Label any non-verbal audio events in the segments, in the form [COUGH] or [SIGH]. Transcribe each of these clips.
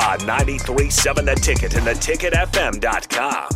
On 93.7 The Ticket and theticketfm.com.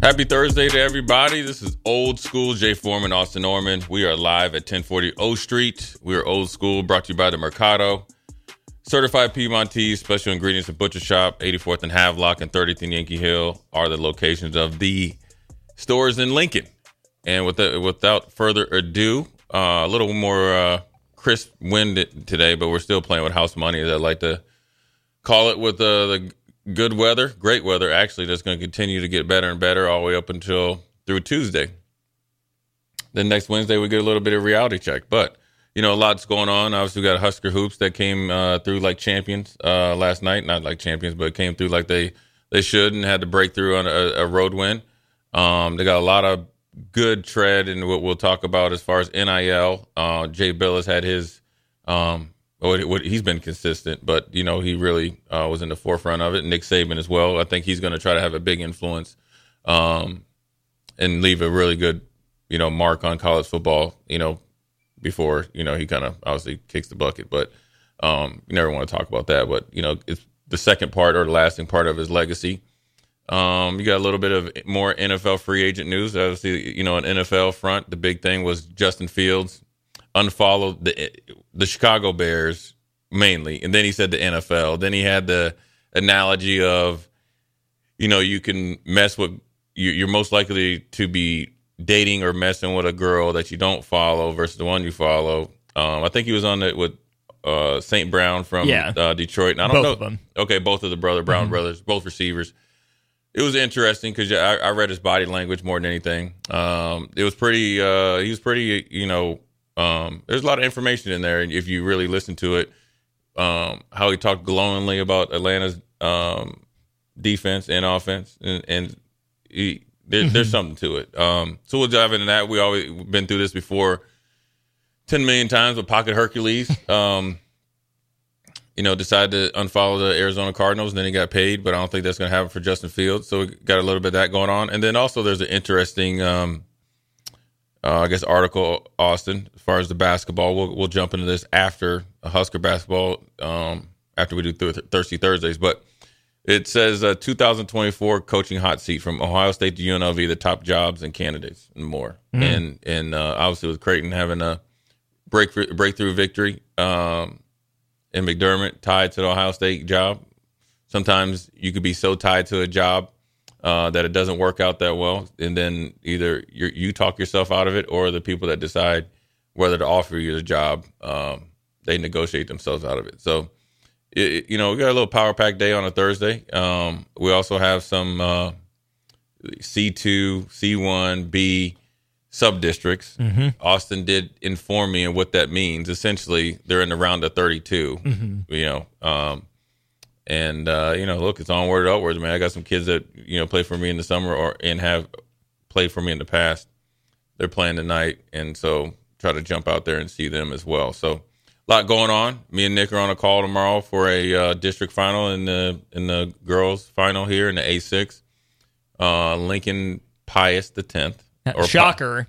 Happy Thursday to everybody. This is Old School Jay Foreman, Austin Norman. We are live at 1040 O Street. We are Old School, brought to you by the Mercado. Certified Piedmontese, special ingredients and butcher shop, 84th and Havelock and 30th and Yankee Hill are the locations of the stores in Lincoln. And with the, without further ado, uh, a little more uh, crisp wind today, but we're still playing with house money, as I like to call it, with uh, the good weather, great weather, actually, that's going to continue to get better and better all the way up until through Tuesday. Then next Wednesday, we get a little bit of reality check. But you know, a lot's going on. Obviously, we got Husker hoops that came uh, through like champions uh, last night. Not like champions, but came through like they they should and had to break through on a, a road win. Um, they got a lot of good tread in what we'll talk about as far as NIL. Uh, Jay Bilas had his, um, what, what, he's been consistent, but you know he really uh, was in the forefront of it. Nick Saban as well. I think he's going to try to have a big influence um, and leave a really good, you know, mark on college football. You know, before you know he kind of obviously kicks the bucket, but um, you never want to talk about that. But you know, it's the second part or the lasting part of his legacy. Um, you got a little bit of more NFL free agent news. Obviously, you know, an NFL front, the big thing was Justin Fields unfollowed the the Chicago Bears mainly, and then he said the NFL. Then he had the analogy of, you know, you can mess with you're most likely to be dating or messing with a girl that you don't follow versus the one you follow. Um, I think he was on it with uh, St. Brown from Yeah. uh, Detroit. And I don't Both know. of them. Okay, both of the brother Brown brothers, both receivers. It was interesting because I, I read his body language more than anything. Um, it was pretty. Uh, he was pretty. You know, um, there's a lot of information in there, and if you really listen to it, um, how he talked glowingly about Atlanta's um, defense and offense, and, and he, there, there's something to it. Um, so we'll dive into that. We always we've been through this before, ten million times with Pocket Hercules. [LAUGHS] Um, you know, decided to unfollow the Arizona Cardinals, and then he got paid. But I don't think that's going to happen for Justin Fields. So we got a little bit of that going on, and then also there's an interesting, um, uh, I guess, article Austin as far as the basketball. We'll we'll jump into this after Husker basketball, um, after we do th- Thirsty Thursdays, but. It says uh, 2024 coaching hot seat from Ohio State to UNLV, the top jobs and candidates and more. And and uh, obviously with Creighton having a breakthrough breakthrough victory, um, and McDermott tied to the Ohio State job. Sometimes you could be so tied to a job uh, that it doesn't work out that well, and then either you you talk yourself out of it, or the people that decide whether to offer you the job, um, they negotiate themselves out of it. So it, you know, we got a little power pack day on a Thursday. Um, we also have some uh, C2, C1, B sub districts. Mm-hmm. Austin did inform me of what that means. Essentially, they're in the round of 32, Mm-hmm. you know. Um, and, uh, you know, look, it's onward upwards, man. I got some kids that, you know, play for me in the summer or and have played for me in the past. They're playing tonight. And so try to jump out there and see them as well. So, a lot going on. Me and Nick are on a call tomorrow for a uh, district final in the in the girls final here in the A6. Uh, Lincoln Pius the tenth. Shocker.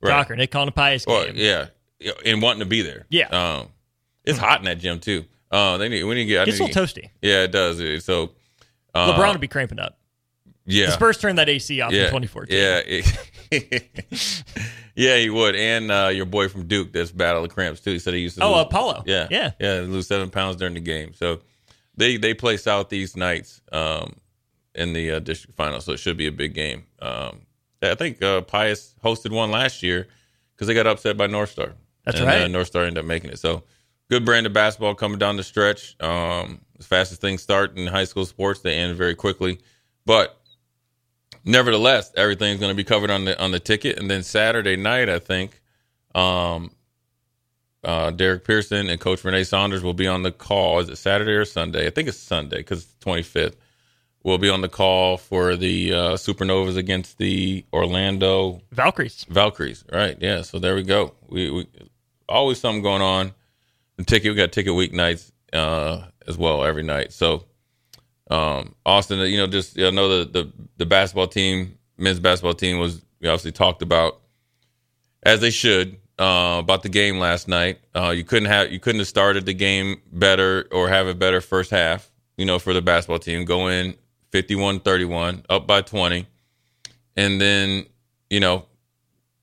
Right. Shocker. Nick calling a Pius game. Well, yeah, Yeah, and wanting to be there. Yeah. Um, it's hot in that gym too. Uh, they need we need to get. I Gets a little toasty. Yeah, it does. It- So uh, LeBron would be cramping up. Yeah. The Spurs turned that AC off yeah, in 2014. Yeah, it- [LAUGHS] yeah, he would. And uh, your boy from Duke that's battle of cramps too. He said he used to. Oh, lose, uh, Paolo. Yeah, Yeah. yeah. Lose seven pounds during the game. So they they play Southeast Knights um, in the uh, district final. So it should be a big game. Um, I think uh, Pius hosted one last year because they got upset by North Star. That's and, right. Uh, North Star ended up making it. So good brand of basketball coming down the stretch. Um, as fast as things start in high school sports, they end very quickly. But nevertheless, everything's going to be covered on the on the ticket. And then Saturday night, I think, um, uh, Derek Pearson and Coach Renee Saunders will be on the call. Is it Saturday or Sunday? I think it's Sunday because it's twenty fifth. We'll be on the call for the uh, Supernovas against the Orlando Valkyries. Valkyries. Right? Yeah. So there we go. We, we always something going on. Ticket we got ticket weeknights uh, as well every night. So um, Austin, you know, just I know the, the the basketball team, men's basketball team was we obviously talked about as they should uh, about the game last night. Uh, you couldn't have you couldn't have started the game better or have a better first half. You know, for the basketball team, go in 51-31, up by 20, and then you know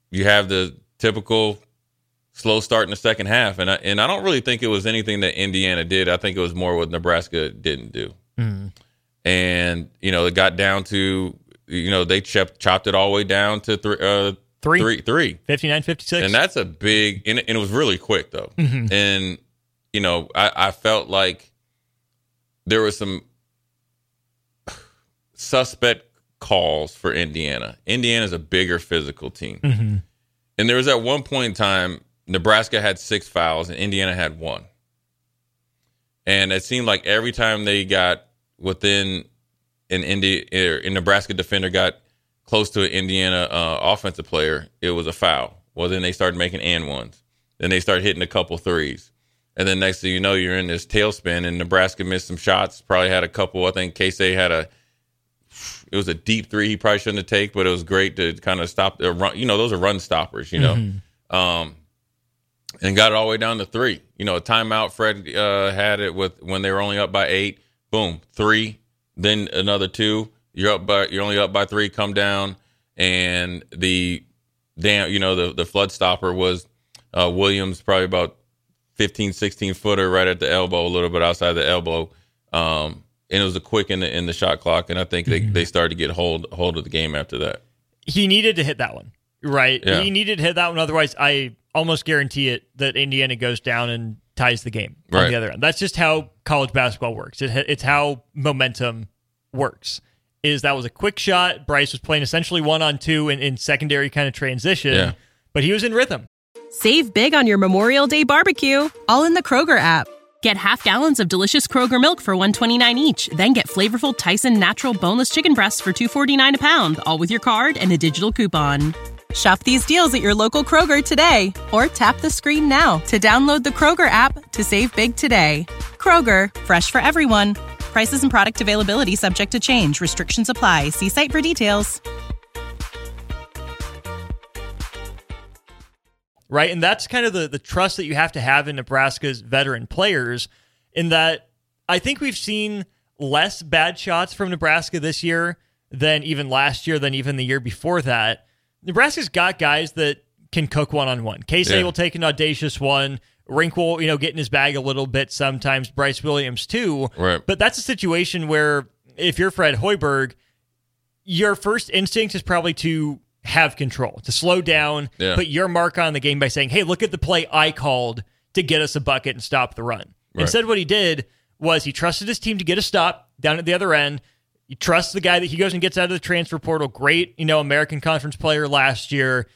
you have the typical slow start in the second half, and I, and I don't really think it was anything that Indiana did. I think it was more what Nebraska didn't do. Hmm. And you know, it got down to you know they chopped chopped it all the way down to three, uh, Three. three, three, 59 56. and that's a big and it, and it was really quick though. Mm-hmm. And you know, I, I felt like there was some suspect calls for Indiana. Indiana's a bigger physical team. Mm-hmm. And there was at one point in time, Nebraska had six fouls and Indiana had one. And it seemed like every time they got within an Indi or a Nebraska defender got close to an Indiana uh, offensive player, it was a foul. Well, then they started making and ones. Then they started hitting a couple threes. And then next thing you know, you're in this tailspin, and Nebraska missed some shots. Probably had a couple. I think Casey had a. It was a deep three. He probably shouldn't have taken, but it was great to kind of stop the run. You know, those are run stoppers. You know, um, and got it all the way down to three. You know, a timeout. Fred uh, had it with when they were only up by eight. Boom, three. Then another two. You're up by. You're only up by three. Come down, and the damn. You know, the the flood stopper was uh, Williams, probably about 15, 16 footer right at the elbow, a little bit outside the elbow. Um, and it was a quick in the in the shot clock, and I think they, they started to get hold hold of the game after that. he needed to hit that one, right? Yeah. He needed to hit that one. Otherwise, I almost guarantee it that Indiana goes down and ties the game on the other end. That's just how college basketball works. It, it's how momentum works. Is that was a quick shot. Brice was playing essentially one on two in, in secondary kind of transition, Yeah. but he was in rhythm. Save big on your Memorial Day barbecue, all in the Kroger app. Get half gallons of delicious Kroger milk for 129 each, then get flavorful Tyson natural boneless chicken breasts for 249 a pound, all with your card and a digital coupon. Shop these deals at your local Kroger today or tap the screen now to download the Kroger app to save big today. Kroger, fresh for everyone. Prices and product availability subject to change. Restrictions apply. See site for details. right? And that's kind of the the trust that you have to have in Nebraska's veteran players. In that, I think we've seen less bad shots from Nebraska this year than even last year, than even the year before that. Nebraska's got guys that can cook one on one. Casey Yeah. will take an audacious one. Rienk will, you know, get in his bag a little bit sometimes. Brice Williams too. Right. But that's a situation where if you're Fred Hoiberg, your first instinct is probably to have control, to slow down, Yeah. put your mark on the game by saying, "Hey, look at the play I called to get us a bucket and stop the run." Right. Instead, what he did was he trusted his team to get a stop down at the other end. He trusts the guy that he goes and gets out of the transfer portal. Great, you know, American Conference player last year.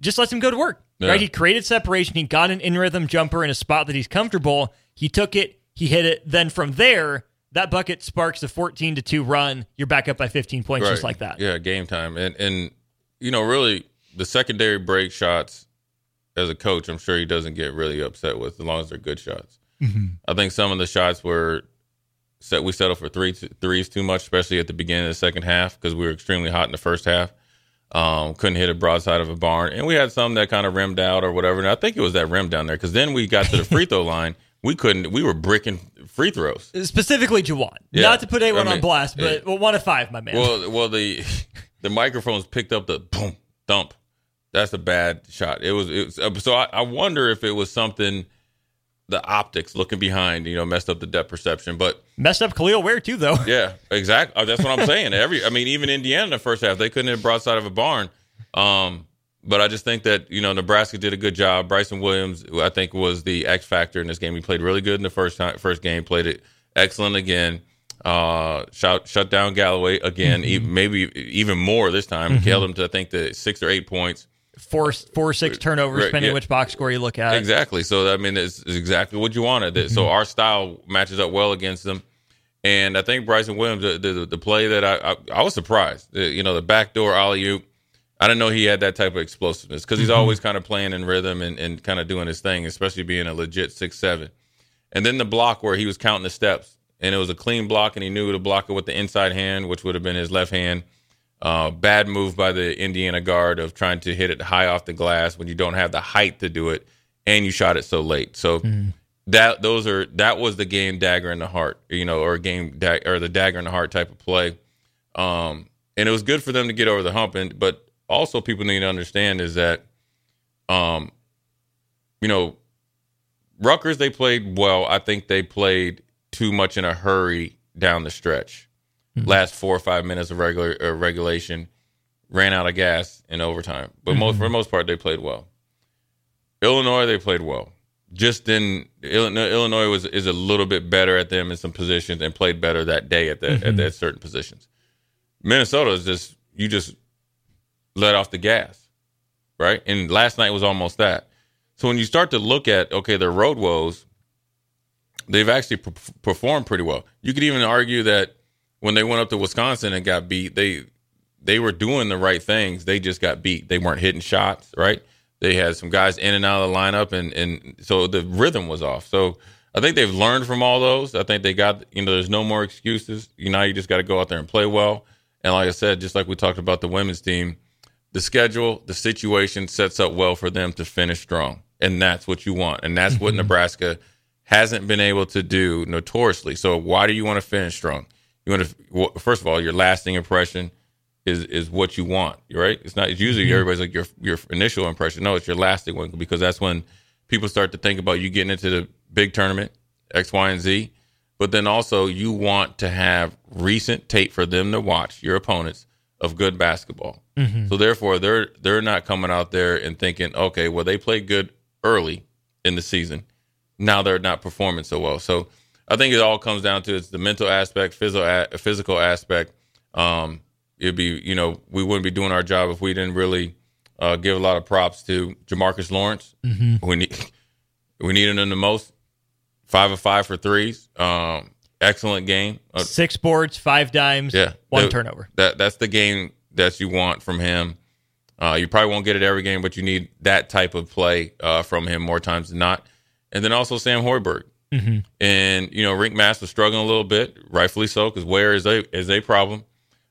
Just lets him go to work. Yeah. Right? He created separation. He got an in rhythm jumper in a spot that he's comfortable. He took it, he hit it. Then from there, that bucket sparks a 14 to 2 run. You're back up by 15 points just like that. Yeah, game time. And and you know, really the secondary break shots as a coach, I'm sure he doesn't get really upset with as long as they're good shots. Mm-hmm. I think some of the shots were set we settled for three threes too much, especially at the beginning of the second half because we were extremely hot in the first half. Um, couldn't hit a broadside of a barn, and we had some that kind of rimmed out or whatever. And I think it was that rim down there because then we got to the free throw [LAUGHS] line. We couldn't. We were bricking free throws. Specifically, Juwan. Yeah. Not to put anyone I on blast, but yeah. well, one of five, my man. Well, well, the [LAUGHS] the microphones picked up the boom thump. That's a bad shot. It was. It was uh, so I, I wonder if it was something. The optics looking behind, you know, messed up the depth perception. But Messed up Khalil Ware, too, though. yeah, exactly. That's what I'm saying. Every, I mean, even Indiana in the first half, they couldn't hit broadside of a barn. Um, but I just think that you know Nebraska did a good job. Bryson Williams, I think, was the X factor in this game. He played really good in the first time, first game. Played it excellent again. Uh, shut shut down Galloway again. e- maybe even more this time. Held him to I think the six or eight points. Four, four, six turnovers, Right, depending yeah. which box score you look at. Exactly. So I mean, it's, it's exactly what you wanted. Mm-hmm. So our style matches up well against them, and I think Bryson Williams, the, the, the play that I, I I was surprised. The- you know, the backdoor alley oop. I didn't know he had that type of explosiveness because he's Mm-hmm. always kind of playing in rhythm and, and kind of doing his thing, especially being a legit six seven. And then the block where he was counting the steps, and it was a clean block, and he knew to block it with the inside hand, which would have been his left hand. Uh, bad move by the Indiana guard of trying to hit it high off the glass when you don't have the height to do it, and you shot it so late. So that those are that was the game dagger in the heart, you know, or game da- or the dagger in the heart type of play. Um, and it was good for them to get over the hump. And but also people need to understand is that, um, you know, Rutgers they played well. I think they played too much in a hurry down the stretch. Mm-hmm. Last four or five minutes of regular uh, regulation, ran out of gas in overtime. But most mm-hmm. for the most part, they played well. Illinois they played well. Just then, Illinois, Illinois was is a little bit better at them in some positions and played better that day at that at mm-hmm. that certain positions. Minnesota is just you just let off the gas, right? And last night was almost that. So when you start to look at okay, their road woes, they've actually p- performed pretty well. You could even argue that when they went up to Wisconsin and got beat, they they were doing the right things. They just got beat. They weren't hitting shots, right? They had some guys in and out of the lineup, and and so the rhythm was off. So I think they've learned from all those. I think they got you know there's no more excuses. You know you just got to go out there and play well. And like I said, just like we talked about the women's team, the schedule, the situation sets up well for them to finish strong, and that's what you want, and that's what [LAUGHS] Nebraska hasn't been able to do notoriously. So why do you want to finish strong? You want to well, first of all, your lasting impression is is what you want, right? It's not. It's usually mm-hmm. everybody's like your your initial impression. No, it's your lasting one because that's when people start to think about you getting into the big tournament, X, Y, and Z. But then also you want to have recent tape for them to watch your opponents of good basketball. Mm-hmm. So therefore, they're they're not coming out there and thinking, okay, well they played good early in the season. Now they're not performing so well. So I think it all comes down to it's the mental aspect, physical physical aspect. Um, it'd be you know we wouldn't be doing our job if we didn't really uh, give a lot of props to Jamarques Lawrence. We need we needed him the most. Five of five for threes. Um, excellent game. Uh, Six boards, five dimes, yeah, one that- turnover. That that's the game that you want from him. Uh, you probably won't get it every game, but you need that type of play uh, from him more times than not. And then also Sam Hoiberg. And you know, Rienk Mast was struggling a little bit, rightfully so, because where is a is a problem.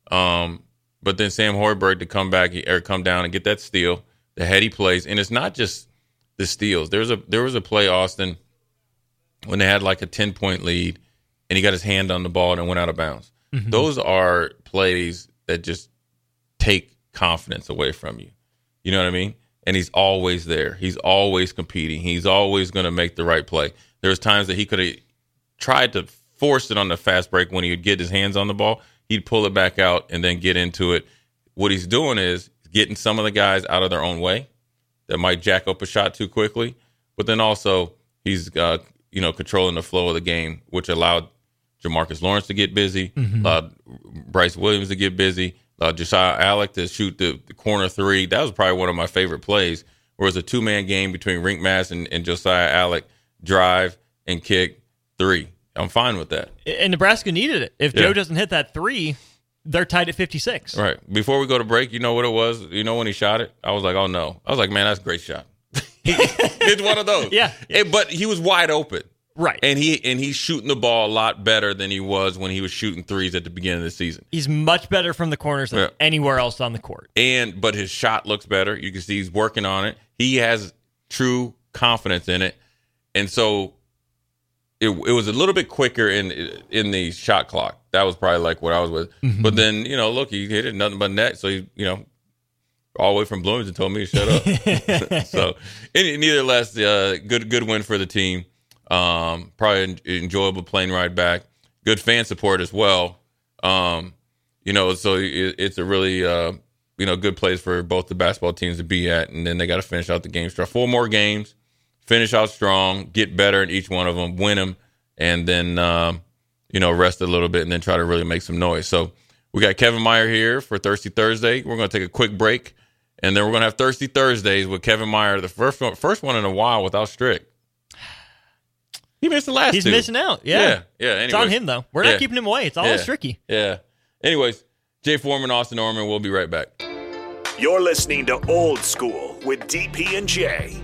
Um, but then Sam Hoiberg to come back or come down and get that steal, the heady plays, and it's not just the steals. There's a there was a play Austin when they had like a ten point lead, and he got his hand on the ball and went out of bounds. Those are plays that just take confidence away from you. You know what I mean? And he's always there. He's always competing. He's always going to make the right play. There's times that he could have tried to force it on the fast break when he would get his hands on the ball. He'd pull it back out and then get into it. What he's doing is getting some of the guys out of their own way that might jack up a shot too quickly. But then also he's uh, you know, controlling the flow of the game, which allowed Jamarques Lawrence to get busy, Mm-hmm. allowed Brice Williams to get busy, allowed Josiah Allick to shoot the, the corner three. That was probably one of my favorite plays, where it was a two man game between Rienk Mast and, and Josiah Allick, drive and kick three. I'm fine with that. And Nebraska needed it. If Yeah. Joe doesn't hit that three, they're tied at 56. Right. Before we go to break, you know what it was? You know when he shot it? I was like, oh no. I was like, man, that's a great shot. [LAUGHS] it's one of those. Yeah. And- but he was wide open. Right. And he and he's shooting the ball a lot better than he was when he was shooting threes at the beginning of the season. He's much better from the corners than Yeah. anywhere else on the court. And but his shot looks better. You can see he's working on it. He has true confidence in it. And so it, it was a little bit quicker in in the shot clock. That was probably like what I was with. But then, you know, look, he hit it nothing but net. So he, you know, all the way from Bloomington told me to shut up. [LAUGHS] so any, neither less, uh, good good win for the team. Um, probably an enjoyable plane ride back. Good fan support as well. Um, you know, so it, it's a really uh, you know good place for both the basketball teams to be at, and then they got to finish out the game. Four more games, finish out strong, get better in each one of them, win them, and then um, you know rest a little bit, and then try to really make some noise. So we got Kevin Meyer here for Thirsty Thursday. We're going to take a quick break, and then we're going to have Thirsty Thursdays with Kevin Meyer, the first one, first one in a while without Strick. He missed the last He's two. missing out. Yeah. Yeah, yeah. It's on him, though. We're Yeah. not keeping him away. It's all Yeah. tricky. Yeah. Anyways, Jay Foreman, Austin Norman. We'll be right back. You're listening to Old School with DP and J.